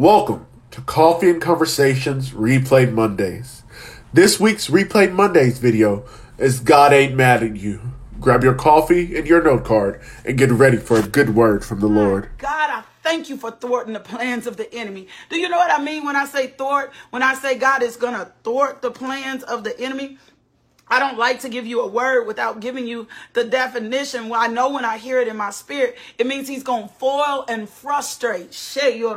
Welcome to Coffee and Conversations Replayed Mondays. This week's Replayed Mondays video is God Ain't Mad at You. Grab your coffee and your note card and get ready for a good word from the Lord. God, I thank you for thwarting the plans of the enemy. Do you know what I mean when I say thwart? When I say God is going to thwart the plans of the enemy? I don't like to give you a word without giving you the definition. Well, I know when I hear it in my spirit, it means he's going to foil and frustrate. He's going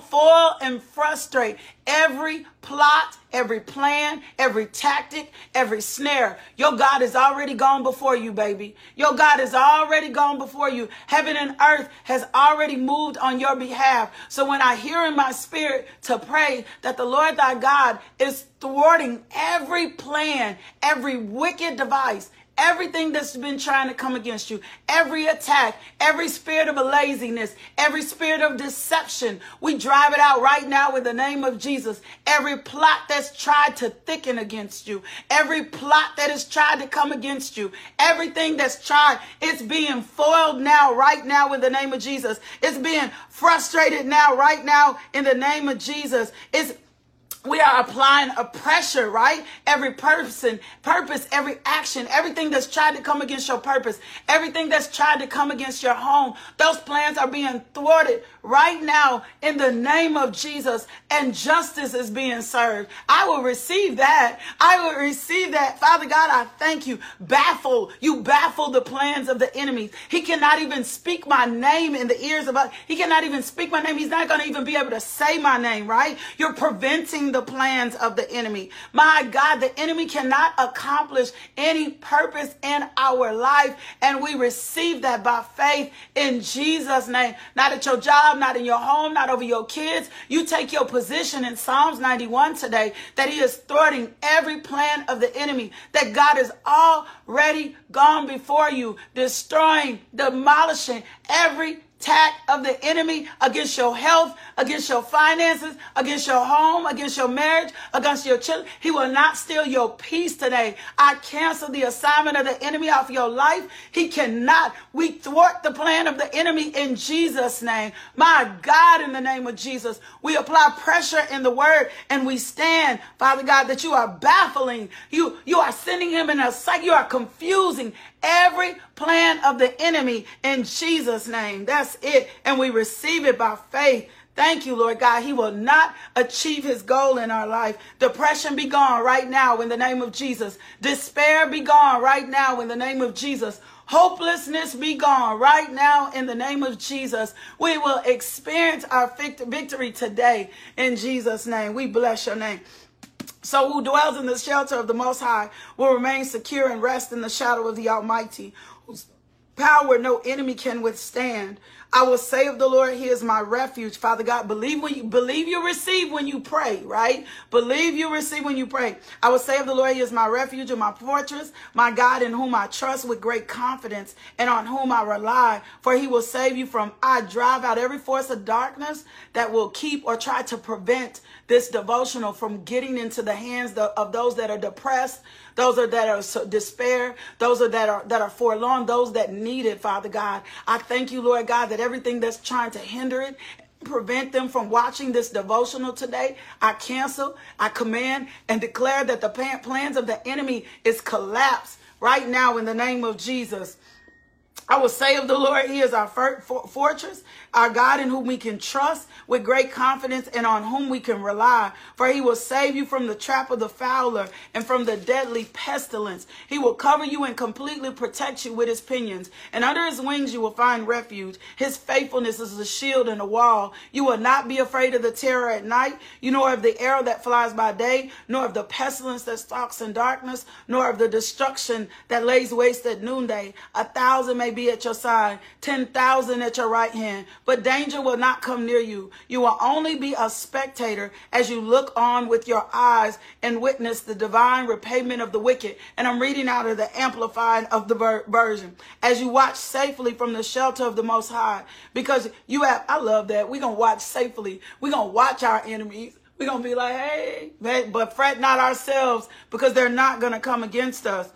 to foil and frustrate every plot, every plan, every tactic, every snare. Your God is already gone before you, baby. Your God is already gone before you. Heaven and earth has already moved on your behalf. So when I hear in my spirit to pray that the Lord thy God is thwarting every plan, every wicked device, Everything that's been trying to come against you, every attack, every spirit of laziness, every spirit of deception, we drive it out right now in the name of Jesus. Every plot that's tried to thicken against you, every plot that has tried to come against you, everything that's tried, it's being foiled now, right now in the name of Jesus. It's being frustrated now, right now in the name of Jesus. It's we are applying a pressure, right? Every person, purpose, every action, everything that's tried to come against your purpose, everything that's tried to come against your home, those plans are being thwarted right now in the name of Jesus, and justice is being served. I will receive that. I will receive that. Father God, I thank you. Baffle, you baffle the plans of the enemy. He cannot even speak my name in the ears of us. He cannot even speak my name. He's not going to even be able to say my name, right? You're preventing the plans of the enemy. My God, the enemy cannot accomplish any purpose in our life. And we receive that by faith in Jesus' name. Not at your job, not in your home, not over your kids. You take your position in Psalms 91 today that he is thwarting every plan of the enemy, that God is already gone before you, destroying, demolishing every attack of the enemy against your health, against your finances, against your home, against your marriage, against your children. He will not steal your peace today. I cancel the assignment of the enemy off your life. He cannot. We thwart the plan of the enemy in Jesus' name. My God, in the name of Jesus, we apply pressure in the word and we stand, Father God, that you are baffling. You, you are sending him in a sight. You are confusing every plan of the enemy in Jesus' name. That's it. And we receive it by faith. Thank you, Lord God. He will not achieve his goal in our life. Depression be gone right now in the name of Jesus. Despair be gone right now in the name of Jesus. Hopelessness be gone right now in the name of Jesus. We will experience our victory today in Jesus' name. We bless your name. So who dwells in the shelter of the Most High will remain secure and rest in the shadow of the Almighty, power no enemy can withstand. I will of the Lord, He is my refuge. Father God, believe when you believe you receive when you pray, right? Believe you receive when you pray. I will say of the Lord, He is my refuge and my fortress, my God in whom I trust with great confidence and on whom I rely. For He will save you from I drive out every force of darkness that will keep or try to prevent this devotional from getting into the hands of those that are depressed, those are that are despair, those are that are that are forlorn, those that need it, Father God. I thank you, Lord God, that everything that's trying to hinder it prevent them from watching this devotional today. I cancel, I command, and declare that the plans of the enemy is collapsed right now in the name of Jesus. I will say of the Lord, He is our fortress, our God in whom we can trust with great confidence and on whom we can rely. For He will save you from the trap of the fowler and from the deadly pestilence. He will cover you and completely protect you with His pinions. And under His wings you will find refuge. His faithfulness is a shield and a wall. You will not be afraid of the terror at night, you nor of the arrow that flies by day, nor of the pestilence that stalks in darkness, nor of the destruction that lays waste at noonday. A thousand may be at your side, 10,000 at your right hand, but danger will not come near you. You will only be a spectator as you look on with your eyes and witness the divine repayment of the wicked. And I'm reading out of the amplified of the version. As you watch safely from the shelter of the Most High, because you have, I love that. We're going to watch safely. We're going to watch our enemies. We're going to be like, hey, but fret not ourselves because they're not going to come against us.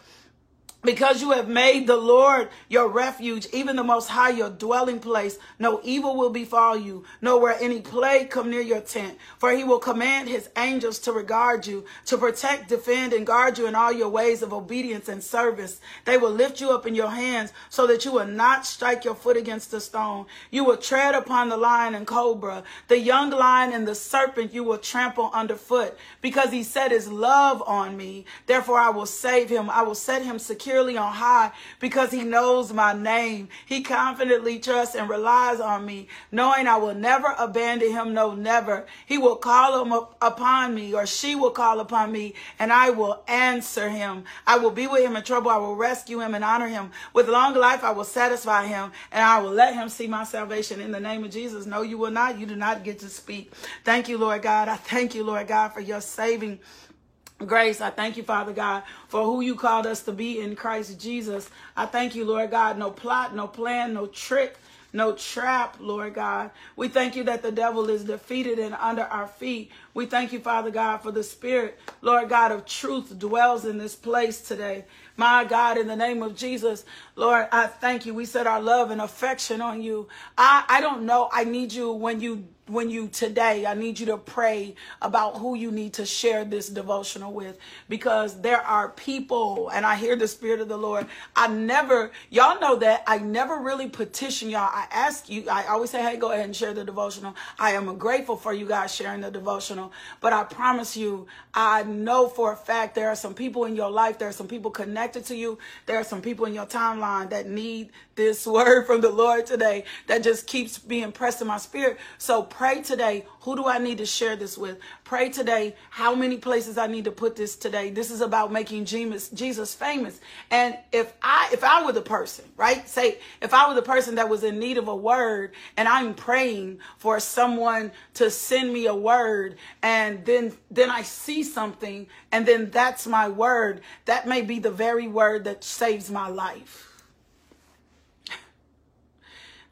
Because you have made the Lord your refuge, even the Most High your dwelling place, no evil will befall you, nor any plague come near your tent. For he will command his angels to regard you, to protect, defend, and guard you in all your ways of obedience and service. They will lift you up in your hands so that you will not strike your foot against a stone. You will tread upon the lion and cobra, the young lion and the serpent you will trample underfoot. Because he set his love on me, therefore I will save him. I will set him secure securely on high because he knows my name. He confidently trusts and relies on me, knowing I will never abandon him. No, never. He will call him up upon me or she will call upon me and I will answer him. I will be with him in trouble. I will rescue him and honor him. With long life, I will satisfy him and I will let him see my salvation in the name of Jesus. No, you will not. You do not get to speak. Thank you, Lord God. I thank you, Lord God, for your saving Grace, I thank you, Father God, for who you called us to be in Christ Jesus. I thank you, Lord God. No plot, no plan, no trick, no trap, Lord God. We thank you that the devil is defeated and under our feet. We thank you, Father God, for the Spirit, Lord God, of truth dwells in this place today. My God, in the name of Jesus, Lord, I thank you. We set our love and affection on you. I, I don't know. I need you when you when you today, I need you to pray about who you need to share this devotional with because there are people, and I hear the Spirit of the Lord. I never, y'all know that I never really petition y'all. I ask you, I always say, hey, go ahead and share the devotional. I am grateful for you guys sharing the devotional, but I promise you, I know for a fact there are some people in your life, there are some people connected to you, there are some people in your timeline that need this word from the Lord today that just keeps being pressed in my spirit. So, Pray today, who do I need to share this with? Pray today, how many places I need to put this today. This is about making Jesus famous. And if I if I were the person, right? Say if I were the person that was in need of a word and I'm praying for someone to send me a word and then then I see something and then that's my word, that may be the very word that saves my life.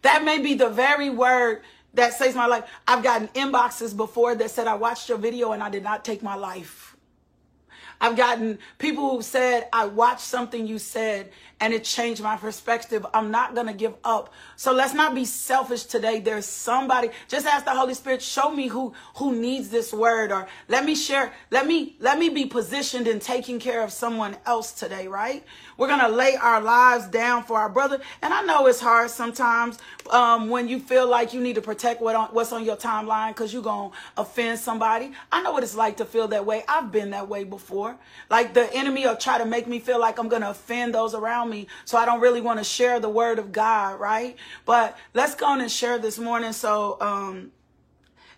That may be the very word that saves my life. I've gotten inboxes before that said, I watched your video and I did not take my life. I've gotten people who said, I watched something you said and it changed my perspective. I'm not going to give up. So let's not be selfish today. There's somebody, just ask the Holy Spirit, show me who, who needs this word or let me share, let me, let me be positioned in taking care of someone else today, right? We're going to lay our lives down for our brother. And I know it's hard sometimes um, when you feel like you need to protect what on, what's on your timeline because you're going to offend somebody. I know what it's like to feel that way. I've been that way before. Like the enemy will try to make me feel like I'm going to offend those around me. So I don't really want to share the word of God, right? But let's go on and share this morning so um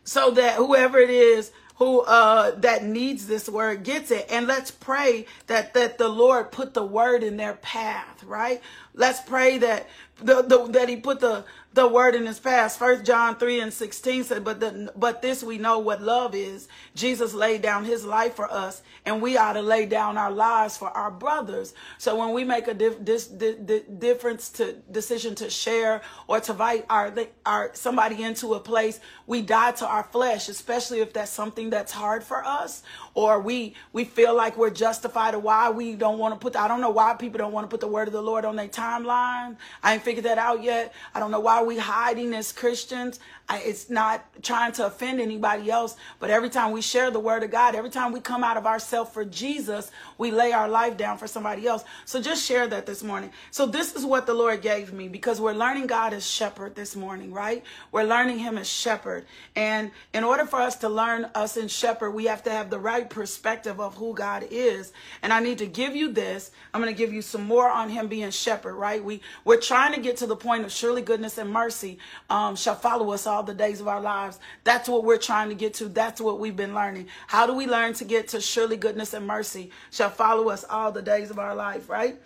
so that whoever it is who uh that needs this word gets it and let's pray that that the lord put the word in their path right let's pray that the, the that he put the the word in his past. First John 3 and 16 said, but the, but this we know what love is. Jesus laid down his life for us, and we ought to lay down our lives for our brothers. So when we make a dif- dis- di- difference to decision to share or to invite our, our somebody into a place, we die to our flesh, especially if that's something that's hard for us, or we we feel like we're justified or why we don't want to put. I don't know why people don't want to put the word of the Lord on their timeline. I ain't figured that out yet. I don't know why we hiding as Christians. It's not trying to offend anybody else, but every time we share the word of God, every time we come out of ourselves for Jesus, we lay our life down for somebody else. So just share that this morning. So this is what the Lord gave me because we're learning God as shepherd this morning, right? We're learning him as shepherd. And in order for us to learn us in shepherd, we have to have the right perspective of who God is. And I need to give you this. I'm going to give you some more on him being shepherd, right? We we're trying to get to the point of surely goodness and mercy um, shall follow us all the days of our lives. That's what we're trying to get to. That's what we've been learning. How do we learn to get to surely goodness and mercy shall follow us all the days of our life, right?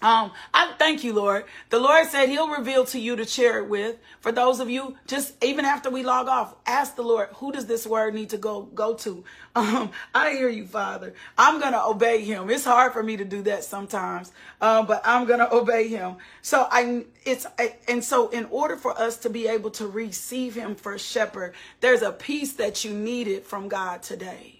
Um, I thank you, Lord. The Lord said He'll reveal to you to share it with. For those of you, just even after we log off, ask the Lord, who does this word need to go go to? Um, I hear you, Father. I'm gonna obey Him. It's hard for me to do that sometimes, um, but I'm gonna obey Him. So I, it's I, and so in order for us to be able to receive Him for Shepherd, there's a piece that you needed from God today.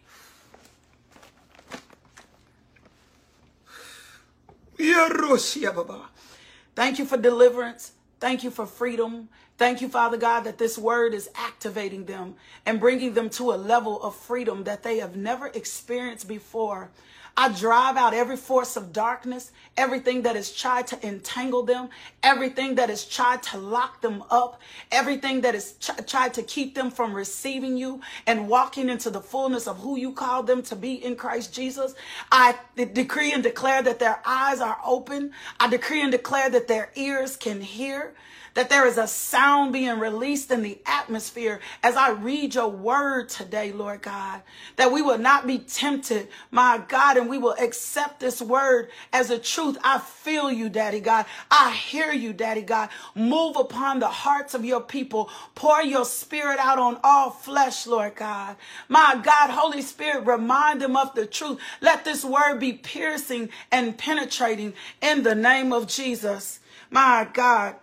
Thank you for deliverance. Thank you for freedom. Thank you, Father God, that this word is activating them and bringing them to a level of freedom that they have never experienced before. I drive out every force of darkness, everything that has tried to entangle them, everything that has tried to lock them up, everything that has ch- tried to keep them from receiving you and walking into the fullness of who you called them to be in Christ Jesus. I decree and declare that their eyes are open. I decree and declare that their ears can hear that there is a sound being released in the atmosphere as I read your word today, Lord God, that we will not be tempted, my God, and we will accept this word as a truth. I feel you, Daddy God. I hear you, Daddy God. Move upon the hearts of your people. Pour your spirit out on all flesh, Lord God. My God, Holy Spirit, remind them of the truth. Let this word be piercing and penetrating in the name of Jesus. My God.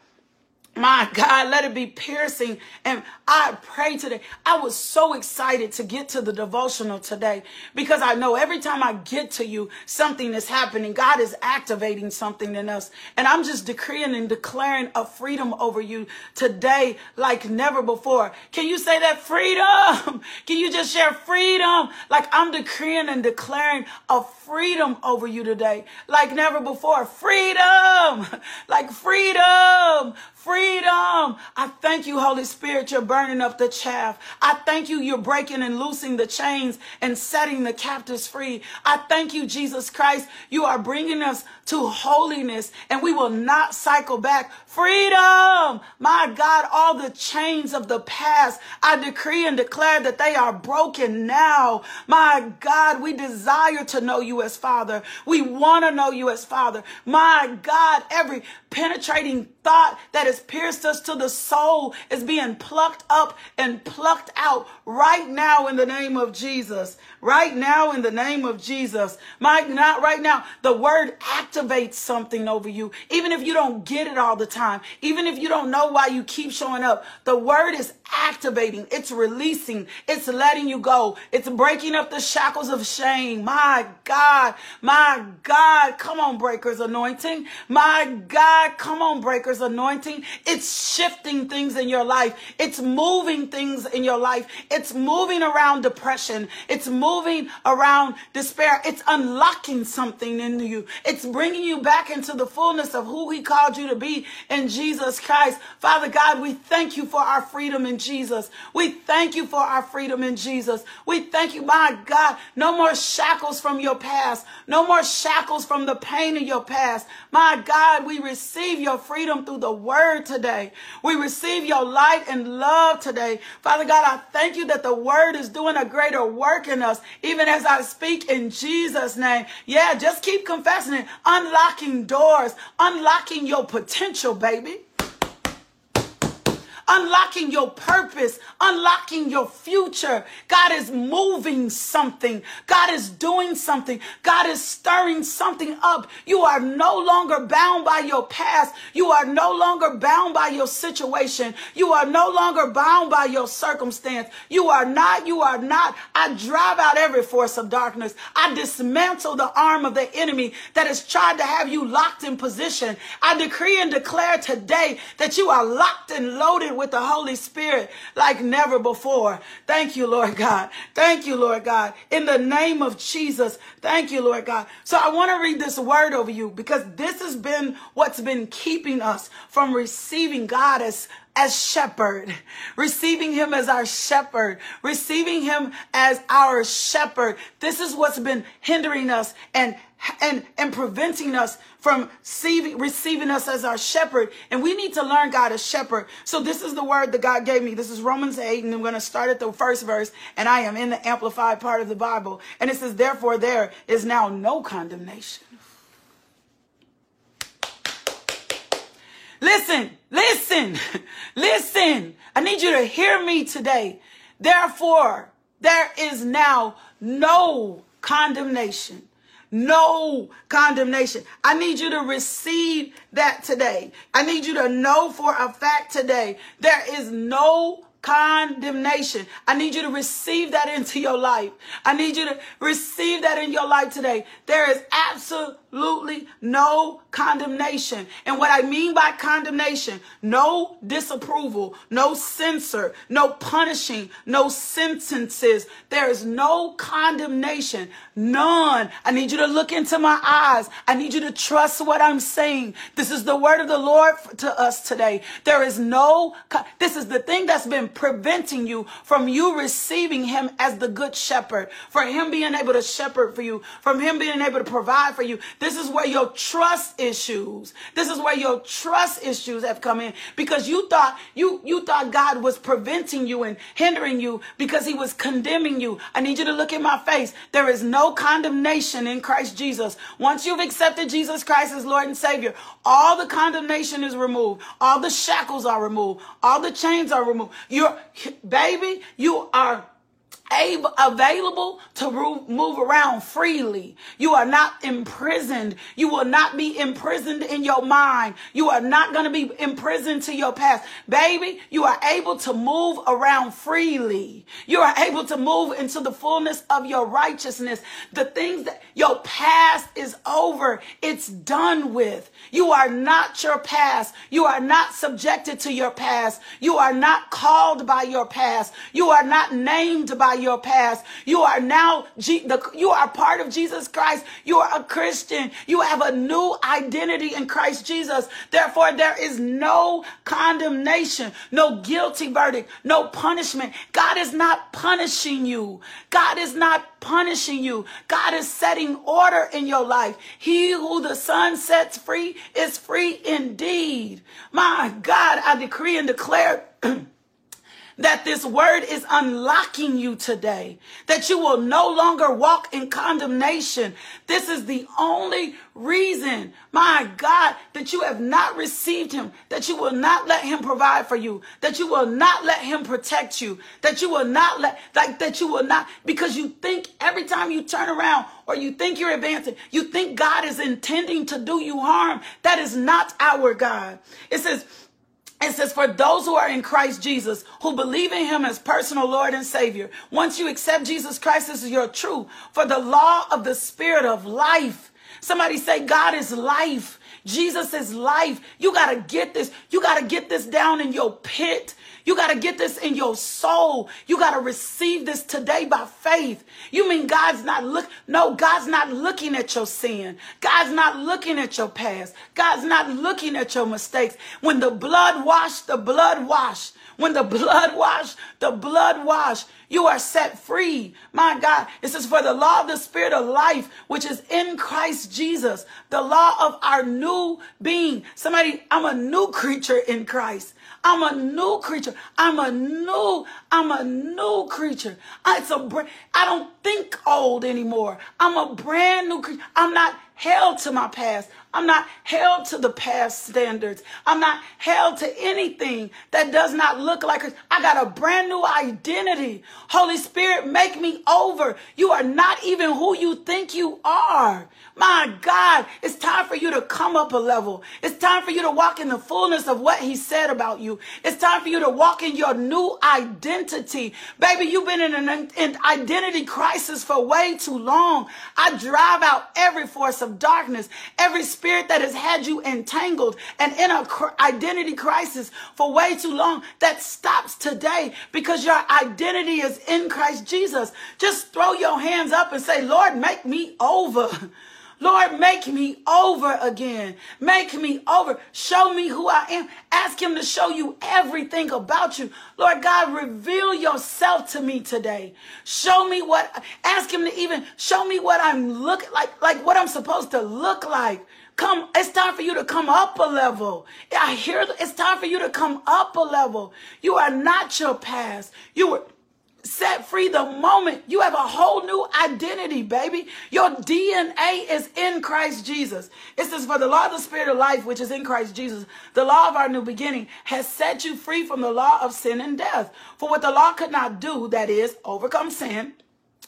My God, let it be piercing. And I pray today. I was so excited to get to the devotional today because I know every time I get to you, something is happening. God is activating something in us. And I'm just decreeing and declaring a freedom over you today like never before. Can you say that freedom? Can you just share freedom? Like I'm decreeing and declaring a freedom over you today like never before. Freedom! Like freedom! freedom. I thank you, Holy Spirit, you're burning up the chaff. I thank you, you're breaking and loosing the chains and setting the captives free. I thank you, Jesus Christ, you are bringing us to holiness and we will not cycle back. Freedom! My God, all the chains of the past, I decree and declare that they are broken now. My God, we desire to know you as Father. We want to know you as Father. My God, every penetrating thought that is pierced us to the soul is being plucked up and plucked out right now in the name of Jesus. Right now in the name of Jesus. My not right now. The word activates something over you. Even if you don't get it all the time, even if you don't know why you keep showing up, the word is activating. It's releasing. It's letting you go. It's breaking up the shackles of shame. My God. My God. Come on, breakers anointing. My God. Come on, breakers anointing. It's shifting things in your life. It's moving things in your life. It's moving around depression. It's moving around despair. It's unlocking something in you. It's bringing you back into the fullness of who he called you to be in Jesus Christ. Father God, we thank you for our freedom in Jesus. We thank you for our freedom in Jesus. We thank you, my God. No more shackles from your past. No more shackles from the pain of your past. My God, we receive your freedom through the word today. We receive your light and love today. Father God, I thank you that the word is doing a greater work in us, even as I speak in Jesus' name. Yeah, just keep confessing it. Unlocking doors, unlocking your potential, baby unlocking your purpose, unlocking your future. God is moving something. God is doing something. God is stirring something up. You are no longer bound by your past. You are no longer bound by your situation. You are no longer bound by your circumstance. You are not, you are not. I drive out every force of darkness. I dismantle the arm of the enemy that has tried to have you locked in position. I decree and declare today that you are locked and loaded with the Holy Spirit like never before. Thank you, Lord God. Thank you, Lord God. In the name of Jesus, thank you, Lord God. So I want to read this word over you because this has been what's been keeping us from receiving God as as shepherd, receiving him as our shepherd, receiving him as our shepherd. This is what's been hindering us and and and preventing us from receiving, receiving us as our shepherd. And we need to learn God as shepherd. So this is the word that God gave me. This is Romans 8, and I'm going to start at the first verse, and I am in the amplified part of the Bible. And it says, Therefore, there is now no condemnation Listen, listen, listen. I need you to hear me today. Therefore, there is now no condemnation. No condemnation. I need you to receive that today. I need you to know for a fact today there is no condemnation. I need you to receive that into your life. I need you to receive that in your life today. There is absolutely no condemnation. And what I mean by condemnation, no disapproval, no censor, no punishing, no sentences. There is no condemnation. None. I need you to look into my eyes. I need you to trust what I'm saying. This is the word of the Lord to us today. There is no, this is the thing that's been preventing you from you receiving him as the good shepherd, for him being able to shepherd for you, from him being able to provide for you. This is where your trust issues. This is where your trust issues have come in because you thought you you thought God was preventing you and hindering you because he was condemning you. I need you to look in my face. There is no condemnation in Christ Jesus. Once you've accepted Jesus Christ as Lord and Savior, all the condemnation is removed. All the shackles are removed. All the chains are removed. You're baby, you are able, available to move around freely. You are not imprisoned. You will not be imprisoned in your mind. You are not going to be imprisoned to your past. Baby, you are able to move around freely. You are able to move into the fullness of your righteousness. The things that your past is over. It's done with. You are not your past. You are not subjected to your past. You are not called by your past. You are not named by your past. You are now, you are part of Jesus Christ. You are a Christian. You have a new identity in Christ Jesus. Therefore, there is no condemnation, no guilty verdict, no punishment. God is not punishing you. God is not punishing you. God is setting order in your life. He who the Son sets free is free indeed. My God, I decree and declare that this word is unlocking you today, that you will no longer walk in condemnation. This is the only reason, my God, that you have not received him, that you will not let him provide for you, that you will not let him protect you, that you will not let, like, that you will not, because you think every time you turn around or you think you're advancing, you think God is intending to do you harm. That is not our God. It says, it says, for those who are in Christ Jesus, who believe in him as personal Lord and Savior, once you accept Jesus Christ as your truth, for the law of the Spirit of life. Somebody say, God is life. Jesus is life. You got to get this. You got to get this down in your pit. You got to get this in your soul. You got to receive this today by faith. You mean God's not look no, God's not looking at your sin. God's not looking at your past. God's not looking at your mistakes. When the blood washed, the blood washed. When the blood washed, the blood washed. You are set free. My God, it says, for the law of the spirit of life, which is in Christ Jesus, the law of our new being. Somebody, I'm a new creature in Christ. I'm a new creature. I'm a new, I'm a new creature. It's a brand, I don't think old anymore. I'm a brand new creature. I'm not held to my past. I'm not held to the past standards. I'm not held to anything that does not look like. I got a brand new identity. Holy Spirit, make me over. You are not even who you think you are. My God, it's time for you to come up a level. It's time for you to walk in the fullness of what he said about you. It's time for you to walk in your new identity. Baby, you've been in an, an identity crisis for way too long. I drive out every force of darkness, every spirit that has had you entangled and in an identity crisis for way too long. That stops today because your identity is in Christ Jesus. Just throw your hands up and say, Lord, make me over. Lord, make me over again. Make me over. Show me who I am. Ask Him to show you everything about you. Lord God, reveal yourself to me today. Show me what, ask Him to even show me what I'm looking like, like what I'm supposed to look like. Come, it's time for you to come up a level. I hear it's time for you to come up a level. You are not your past. You were set free the moment you have a whole new identity, baby. Your DNA is in Christ Jesus. It says, For the law of the Spirit of life, which is in Christ Jesus, the law of our new beginning, has set you free from the law of sin and death. For what the law could not do, that is, overcome sin,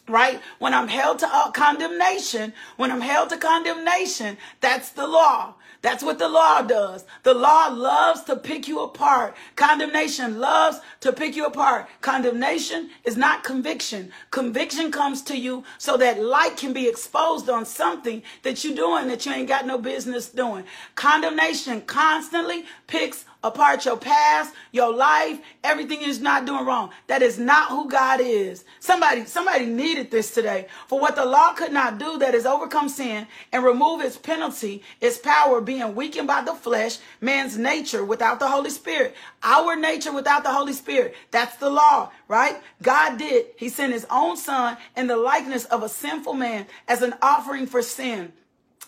right? When I'm held to uh, condemnation, when I'm held to condemnation, that's the law. That's what the law does. The law loves to pick you apart. Condemnation loves to pick you apart. Condemnation is not conviction. Conviction comes to you so that light can be exposed on something that you're doing that you ain't got no business doing. Condemnation constantly picks apart your past, your life, everything is not doing wrong. That is not who God is. Somebody, somebody needed this today. For what the law could not do, that is overcome sin and remove its penalty, its power being weakened by the flesh, man's nature without the Holy Spirit. Our nature without the Holy Spirit. That's the law, right? God did. He sent his own son in the likeness of a sinful man as an offering for sin.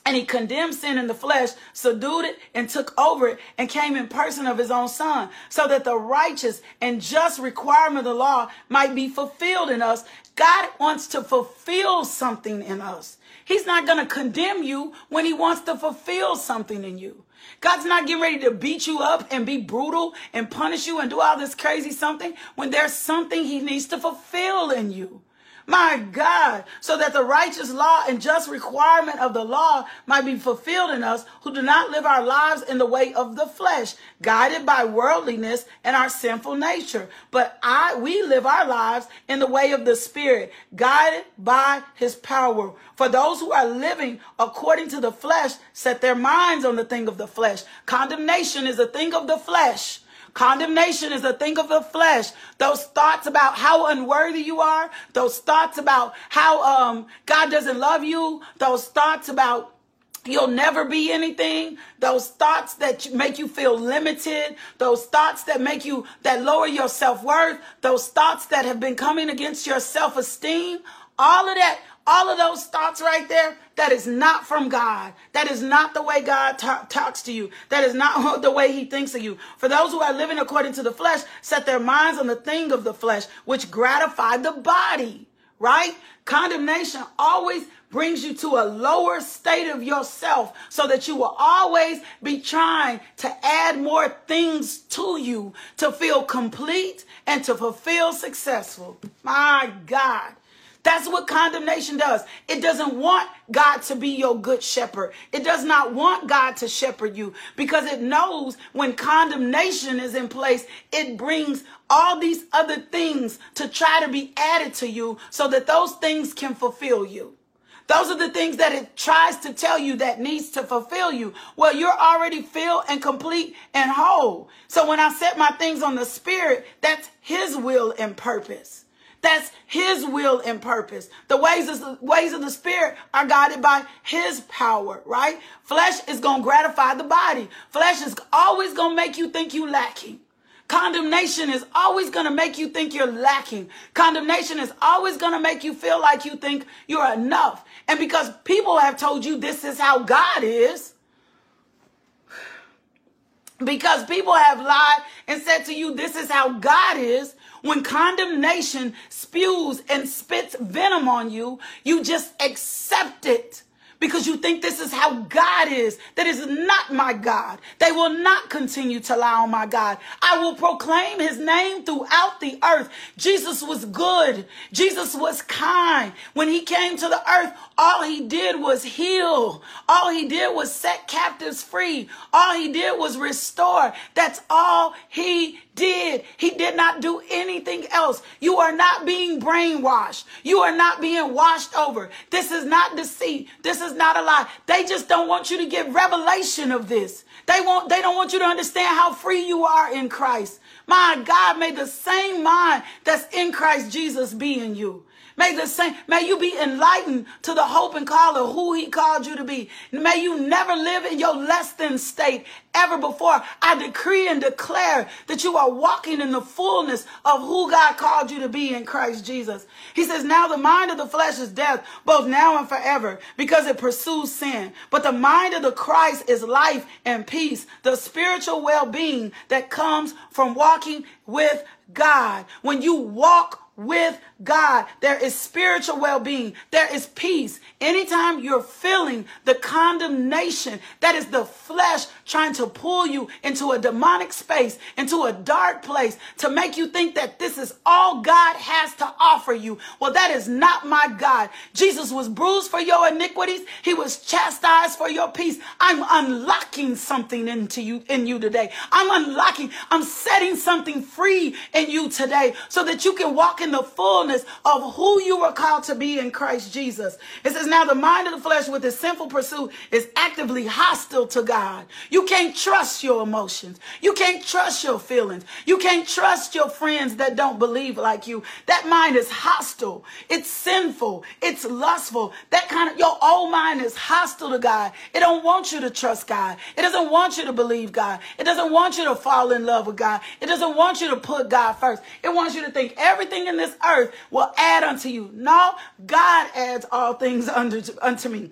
And he condemned sin in the flesh, subdued it, and took over it, and came in person of his own son, so that the righteous and just requirement of the law might be fulfilled in us. God wants to fulfill something in us. He's not going to condemn you when he wants to fulfill something in you. God's not getting ready to beat you up and be brutal and punish you and do all this crazy something when there's something he needs to fulfill in you. My God, so that the righteous law and just requirement of the law might be fulfilled in us who do not live our lives in the way of the flesh, guided by worldliness and our sinful nature. But I, we live our lives in the way of the spirit, guided by his power. For those who are living according to the flesh set their minds on the thing of the flesh. Condemnation is a thing of the flesh. Condemnation is a thing of the flesh. Those thoughts about how unworthy you are, those thoughts about how um, God doesn't love you, those thoughts about You'll never be anything. Those thoughts that make you feel limited, those thoughts that make you, that lower your self worth, those thoughts that have been coming against your self esteem, all of that all of those thoughts right there, that is not from God. That is not the way God ta- talks to you. That is not the way he thinks of you. For those who are living according to the flesh, set their minds on the thing of the flesh, which gratify the body, right? Condemnation always brings you to a lower state of yourself so that you will always be trying to add more things to you to feel complete and to fulfill successful. My God. That's what condemnation does. It doesn't want God to be your good shepherd. It does not want God to shepherd you because it knows when condemnation is in place, it brings all these other things to try to be added to you so that those things can fulfill you. Those are the things that it tries to tell you that needs to fulfill you. Well, you're already filled and complete and whole. So when I set my things on the spirit, that's his will and purpose. That's his will and purpose. The ways of the ways of the spirit are guided by his power, right? Flesh is going to gratify the body. Flesh is always going to make you think you lacking. Condemnation is always going to make you think you're lacking. Condemnation is always going to make you feel like you think you're enough. And because people have told you this is how God is, because people have lied and said to you, this is how God is, when condemnation spews and spits venom on you, you just accept it because you think this is how God is. That is not my God. They will not continue to lie on my God. I will proclaim his name throughout the earth. Jesus was good. Jesus was kind. When he came to the earth, all he did was heal. All he did was set captives free. All he did was restore. That's all he did. He did not do anything else. You are not being brainwashed. You are not being washed over. This is not deceit. This is not a lie. They just don't want you to get revelation of this. They want they don't want you to understand how free you are in Christ. My God, may the same mind that's in Christ Jesus be in you. May the same, may you be enlightened to the hope and call of who he called you to be. May you never live in your less than state ever before. I decree and declare that you are walking in the fullness of who God called you to be in Christ Jesus. He says, now the mind of the flesh is death, both now and forever, because it pursues sin. But the mind of the Christ is life and peace, the spiritual well-being that comes from walking with God. When you walk with God. There is spiritual well being. There is peace. Anytime you're feeling the condemnation that is the flesh trying to pull you into a demonic space, into a dark place, to make you think that this is all God has to offer you. Well, that is not my God. Jesus was bruised for your iniquities. He was chastised for your peace. I'm unlocking something into you in you today. I'm unlocking, I'm setting something free in you today so that you can walk in the fullness of who you were called to be in Christ Jesus. It says, now the mind of the flesh with its sinful pursuit is actively hostile to God. You can't trust your emotions. You can't trust your feelings. You can't trust your friends that don't believe like you. That mind is hostile. It's sinful. It's lustful. That kind of, your old mind is hostile to God. It don't want you to trust God. It doesn't want you to believe God. It doesn't want you to fall in love with God. It doesn't want you to put God first. It wants you to think everything in this earth will add unto you. No, God adds all things unto, unto me.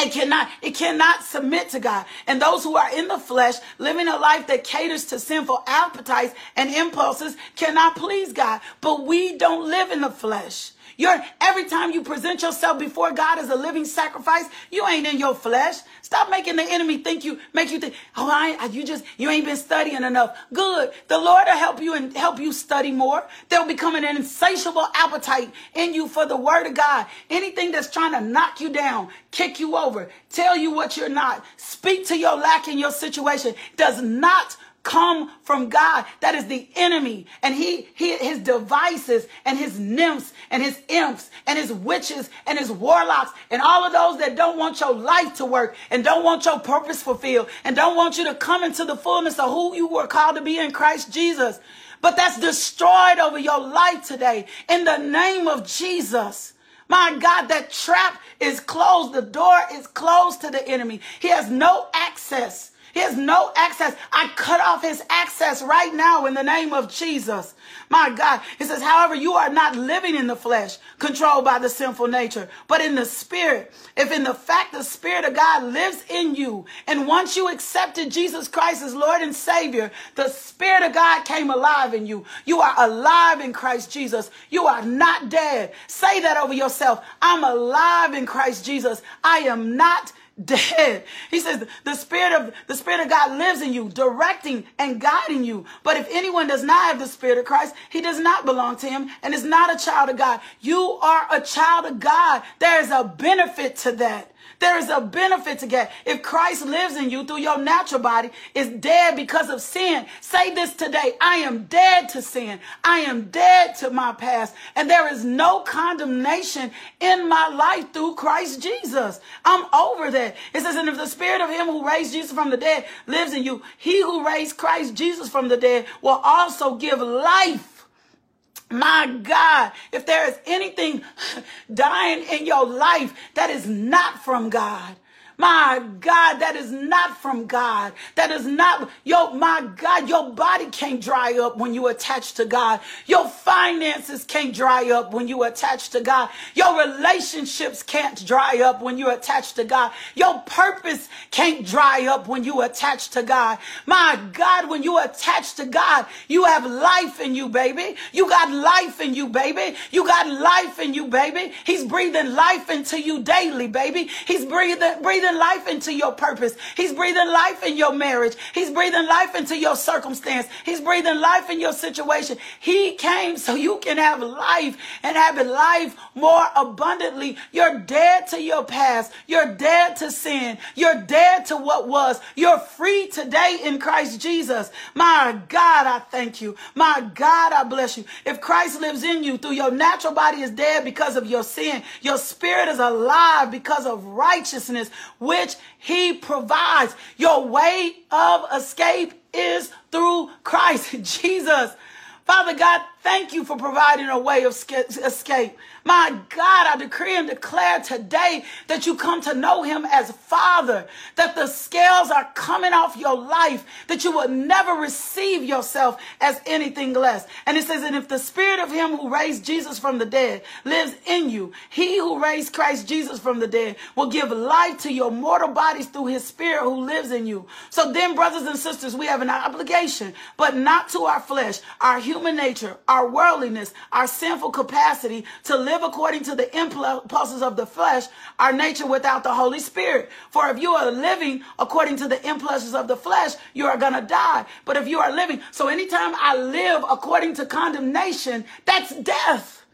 It cannot, it cannot submit to God. And those who are in the flesh, living a life that caters to sinful appetites and impulses, cannot please God. But we don't live in the flesh. You're every time you present yourself before God as a living sacrifice, you ain't in your flesh. Stop making the enemy think you make you think, oh, I you just you ain't been studying enough. Good. The Lord will help you and help you study more. There'll become an insatiable appetite in you for the word of God. Anything that's trying to knock you down, kick you over, tell you what you're not, speak to your lack in your situation does not come from God. That is the enemy. And he, he, his devices and his nymphs and his imps and his witches and his warlocks and all of those that don't want your life to work and don't want your purpose fulfilled and don't want you to come into the fullness of who you were called to be in Christ Jesus. But that's destroyed over your life today in the name of Jesus. My God, that trap is closed. The door is closed to the enemy. He has no access he has no access. I cut off his access right now in the name of Jesus. My God. It says, however, you are not living in the flesh, controlled by the sinful nature, but in the spirit. If in the fact the spirit of God lives in you, and once you accepted Jesus Christ as Lord and Savior, the spirit of God came alive in you. You are alive in Christ Jesus. You are not dead. Say that over yourself. I'm alive in Christ Jesus. I am not dead. He says the spirit of the spirit of God lives in you, directing and guiding you. But if anyone does not have the spirit of Christ, he does not belong to him and is not a child of God. You are a child of God. There is a benefit to that. There is a benefit to get. If Christ lives in you through your natural body, is dead because of sin. Say this today. I am dead to sin. I am dead to my past. And there is no condemnation in my life through Christ Jesus. I'm over that. It says, and if the spirit of him who raised Jesus from the dead lives in you, he who raised Christ Jesus from the dead will also give life my God, if there is anything dying in your life that is not from God, my God, that is not from God. That is not, yo, my God, your body can't dry up when you attach to God. Your finances can't dry up when you attach to God. Your relationships can't dry up when you attach to God. Your purpose can't dry up when you attach to God. My God, when you attach to God, you have life in you, baby. You got life in you, baby. You got life in you, baby. He's breathing life into you daily, baby. He's breathing, breathing breathing life into your purpose. He's breathing life in your marriage. He's breathing life into your circumstance. He's breathing life in your situation. He came so you can have life and have life more abundantly. You're dead to your past. You're dead to sin. You're dead to what was. You're free today in Christ Jesus. My God, I thank you. My God, I bless you. If Christ lives in you through your natural body is dead because of your sin, your spirit is alive because of righteousness which he provides. Your way of escape is through Christ Jesus. Father God, thank you for providing a way of escape. My God, I decree and declare today that you come to know him as Father, that the scales are coming off your life, that you will never receive yourself as anything less. And it says, and if the spirit of him who raised Jesus from the dead lives in you, he who raised Christ Jesus from the dead will give life to your mortal bodies through his spirit who lives in you. So then, brothers and sisters, we have an obligation, but not to our flesh, our human nature, our worldliness, our sinful capacity to live according to the impulses of the flesh, our nature without the Holy Spirit. For if you are living according to the impulses of the flesh, you are going to die. But if you are living, so anytime I live according to condemnation, that's death.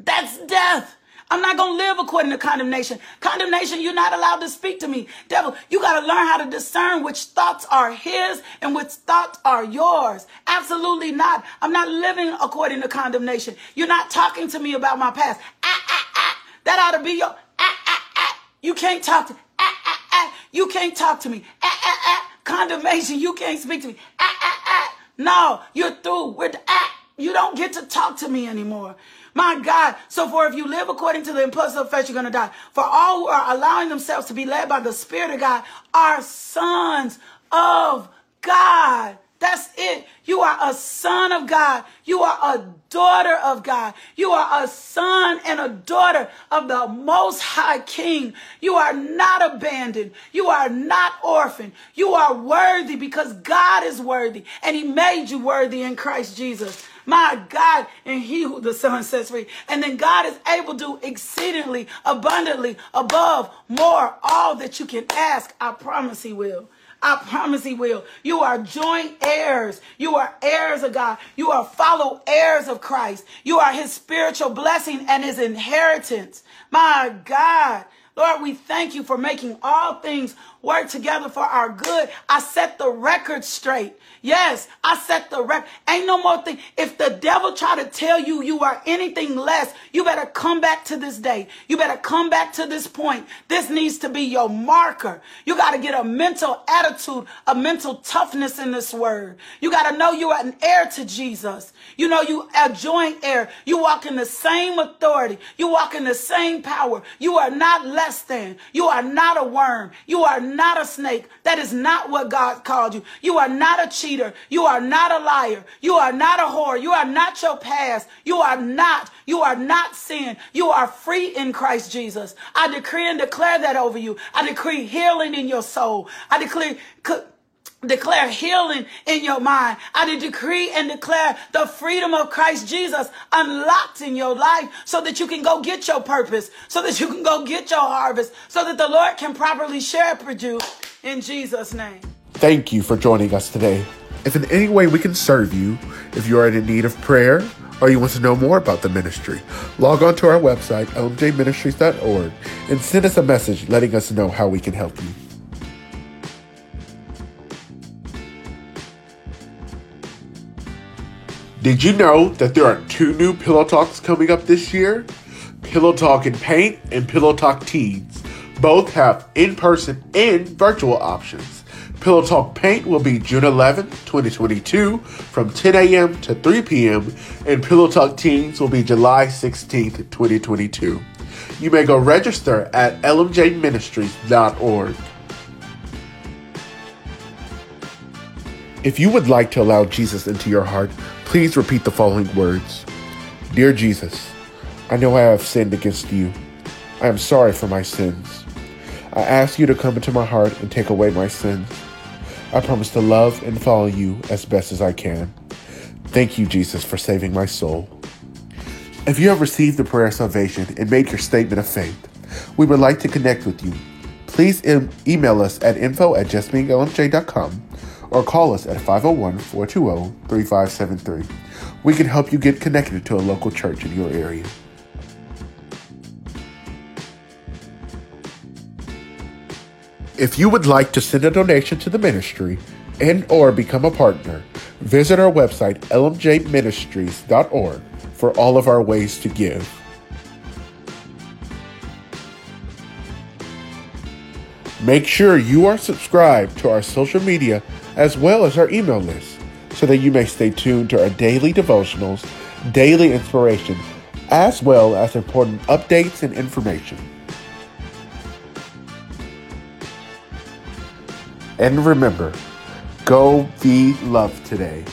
That's death. I'm not going to live according to condemnation. Condemnation, you're not allowed to speak to me. Devil, you got to learn how to discern which thoughts are his and which thoughts are yours. Absolutely not. I'm not living according to condemnation. You're not talking to me about my past. Ah, ah, ah. That ought to be your ah, ah, ah. You can't talk to ah, ah, ah. You can't talk to me. Ah, ah, ah. Condemnation, you can't speak to me. Ah, ah, ah. No, you're through. We're ah. You don't get to talk to me anymore. My God. So for if you live according to the impulse of flesh, you're going to die. For all who are allowing themselves to be led by the Spirit of God are sons of God. That's it. You are a son of God. You are a daughter of God. You are a son and a daughter of the Most High King. You are not abandoned. You are not orphaned. You are worthy because God is worthy and He made you worthy in Christ Jesus. My God, and he who the Son sets free. And then God is able to exceedingly, abundantly, above, more, all that you can ask. I promise he will. I promise he will. You are joint heirs. You are heirs of God. You are fellow heirs of Christ. You are his spiritual blessing and his inheritance. My God. Lord, we thank you for making all things work together for our good. I set the record straight. Yes, I set the record. Ain't no more thing. If the devil try to tell you you are anything less, you better come back to this day. You better come back to this point. This needs to be your marker. You got to get a mental attitude, a mental toughness in this word. You got to know you are an heir to Jesus. You know you are joint heir. You walk in the same authority. You walk in the same power. You are not less than. You are not a worm. You are not a snake. That is not what God called you. You are not a cheater. You are not a liar. You are not a whore. You are not your past. You are not. You are not sin. You are free in Christ Jesus. I decree and declare that over you. I decree healing in your soul. I declare declare healing in your mind. I decree and declare the freedom of Christ Jesus unlocked in your life so that you can go get your purpose, so that you can go get your harvest, so that the Lord can properly share you in Jesus' name. Thank you for joining us today. If in any way we can serve you, if you are in need of prayer, or you want to know more about the ministry, log on to our website, lmjministries.org, and send us a message letting us know how we can help you. Did you know that there are two new Pillow Talks coming up this year? Pillow Talk in Paint and Pillow Talk Teens. Both have in person and virtual options. Pillow Talk Paint will be June 11, 2022, from 10 a.m. to 3 p.m., and Pillow Talk Teens will be July 16, 2022. You may go register at lmjministries.org. If you would like to allow Jesus into your heart, Please repeat the following words Dear Jesus, I know I have sinned against you. I am sorry for my sins. I ask you to come into my heart and take away my sins. I promise to love and follow you as best as I can. Thank you, Jesus, for saving my soul. If you have received the prayer of salvation and made your statement of faith, we would like to connect with you. Please em- email us at info at justbeinglmj.com or call us at 501 420 3573. We can help you get connected to a local church in your area. If you would like to send a donation to the ministry and or become a partner, visit our website lmjministries.org for all of our ways to give. Make sure you are subscribed to our social media as well as our email list so that you may stay tuned to our daily devotionals, daily inspiration, as well as important updates and information. And remember, go be loved today.